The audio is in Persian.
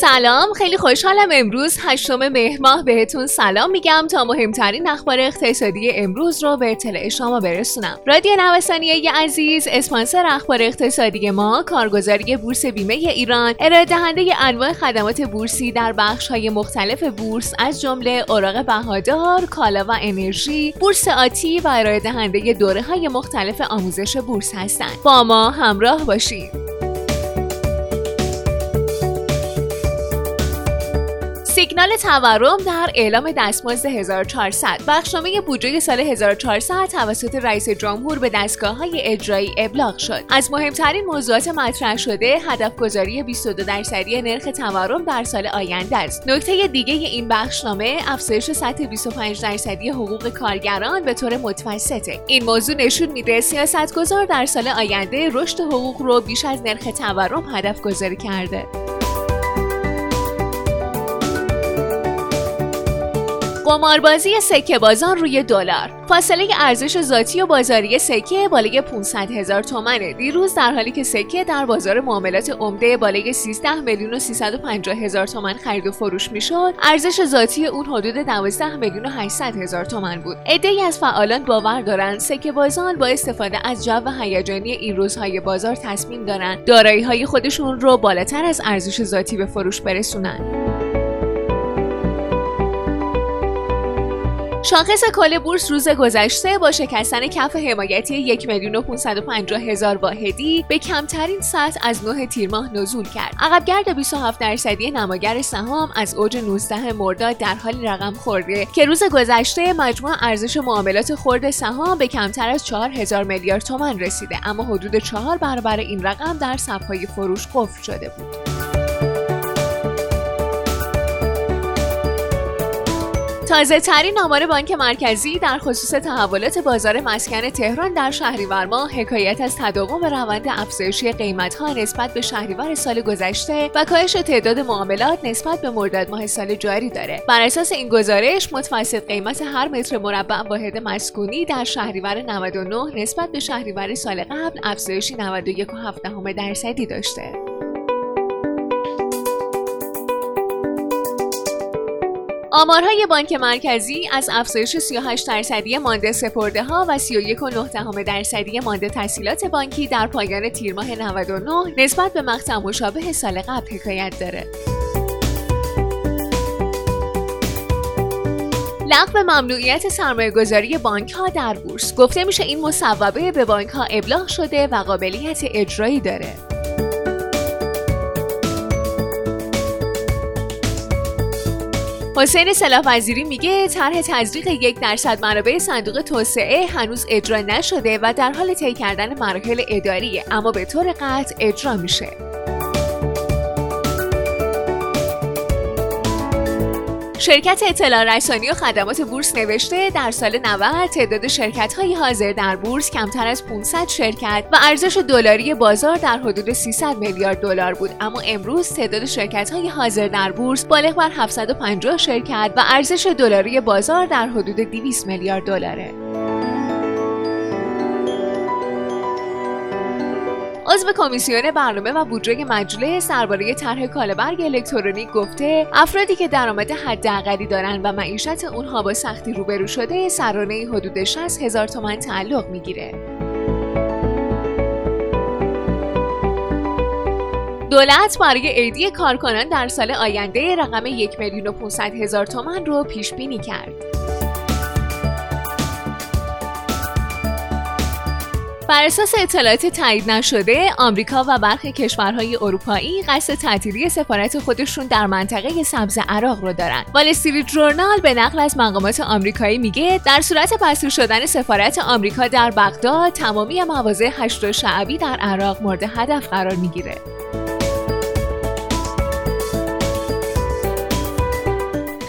سلام خیلی خوشحالم امروز هشتم مهر بهتون سلام میگم تا مهمترین اخبار اقتصادی امروز رو به اطلاع شما برسونم. رادیو نوسانی عزیز اسپانسر اخبار اقتصادی ما کارگزاری بورس بیمه ایران ارائه دهنده انواع خدمات بورسی در بخش های مختلف بورس از جمله اوراق بهادار کالا و انرژی بورس آتی و ارائه دهنده دوره های مختلف آموزش بورس هستند. با ما همراه باشید. سیگنال تورم در اعلام دستمزد 1400 بخشنامه بودجه سال 1400 توسط رئیس جمهور به دستگاه های اجرایی ابلاغ شد. از مهمترین موضوعات مطرح شده هدف گذاری 22 درصدی نرخ تورم در سال آینده است. نکته دیگه این بخشنامه افزایش سطح 25 درصدی حقوق کارگران به طور متوسطه. این موضوع نشون میده سیاستگزار در سال آینده رشد حقوق رو بیش از نرخ تورم هدف گذاری کرده. قماربازی سکه بازان روی دلار. فاصله ارزش ذاتی و بازاری سکه بالای 500 هزار تومنه. دیروز در حالی که سکه در بازار معاملات عمده بالای 13 میلیون و 350 هزار تومن خرید و فروش می‌شد ارزش ذاتی اون حدود 12 میلیون و 800 هزار تومن بود. عدهای از فعالان باور دارند سکه بازان با استفاده از جو هیجانی این روزهای بازار تصمیم دارند دارایی های خودشون رو بالاتر از ارزش ذاتی به فروش برسونند شاخص کل بورس روز گذشته با شکستن کف حمایتی یک میلیون و هزار واحدی به کمترین سطح از 9 تیر ماه نزول کرد. عقبگرد 27 درصدی نماگر سهام از اوج 19 مرداد در حال رقم خورده که روز گذشته مجموع ارزش معاملات خرد سهام به کمتر از 4000 میلیارد تومان رسیده اما حدود 4 برابر این رقم در صفهای فروش قفل شده بود. تازه ترین آمار بانک مرکزی در خصوص تحولات بازار مسکن تهران در شهریور ماه حکایت از تداوم روند افزایشی قیمتها نسبت به شهریور سال گذشته و کاهش تعداد معاملات نسبت به مرداد ماه سال جاری داره. بر اساس این گزارش متوسط قیمت هر متر مربع واحد مسکونی در شهریور 99 نسبت به شهریور سال قبل افزایشی 91.7 درصدی داشته. آمارهای بانک مرکزی از افزایش 38 درصدی مانده سپرده ها و 31.9 درصدی مانده تحصیلات بانکی در پایان تیر ماه 99 نسبت به مقطع مشابه سال قبل حکایت داره. لغو ممنوعیت سرمایه گذاری بانک ها در بورس گفته میشه این مصوبه به بانک ها ابلاغ شده و قابلیت اجرایی داره. حسین سلاح وزیری میگه طرح تزریق یک درصد منابع صندوق توسعه هنوز اجرا نشده و در حال طی کردن مراحل اداریه اما به طور قطع اجرا میشه. شرکت اطلاع رسانی و خدمات بورس نوشته در سال 90 تعداد شرکت های حاضر در بورس کمتر از 500 شرکت و ارزش دلاری بازار در حدود 300 میلیارد دلار بود. اما امروز تعداد شرکت های حاضر در بورس بالغ بر 750 شرکت و ارزش دلاری بازار در حدود 200 میلیارد دلاره. عضو کمیسیون برنامه و بودجه مجلس درباره طرح کالهبرگ الکترونیک گفته افرادی که درآمد حداقلی دارند و معیشت اونها با سختی روبرو شده سرانه حدود 60 هزار تومن تعلق می‌گیره دولت برای عیدی کارکنان در سال آینده رقم یک میلیون و 500 هزار تومن رو پیش بینی کرد. بر اساس اطلاعات تایید نشده آمریکا و برخی کشورهای اروپایی قصد تعطیلی سفارت خودشون در منطقه سبز عراق رو دارن. وال استریت جورنال به نقل از مقامات آمریکایی میگه در صورت بسته شدن سفارت آمریکا در بغداد تمامی مواضع هشت شعبی در عراق مورد هدف قرار می‌گیره.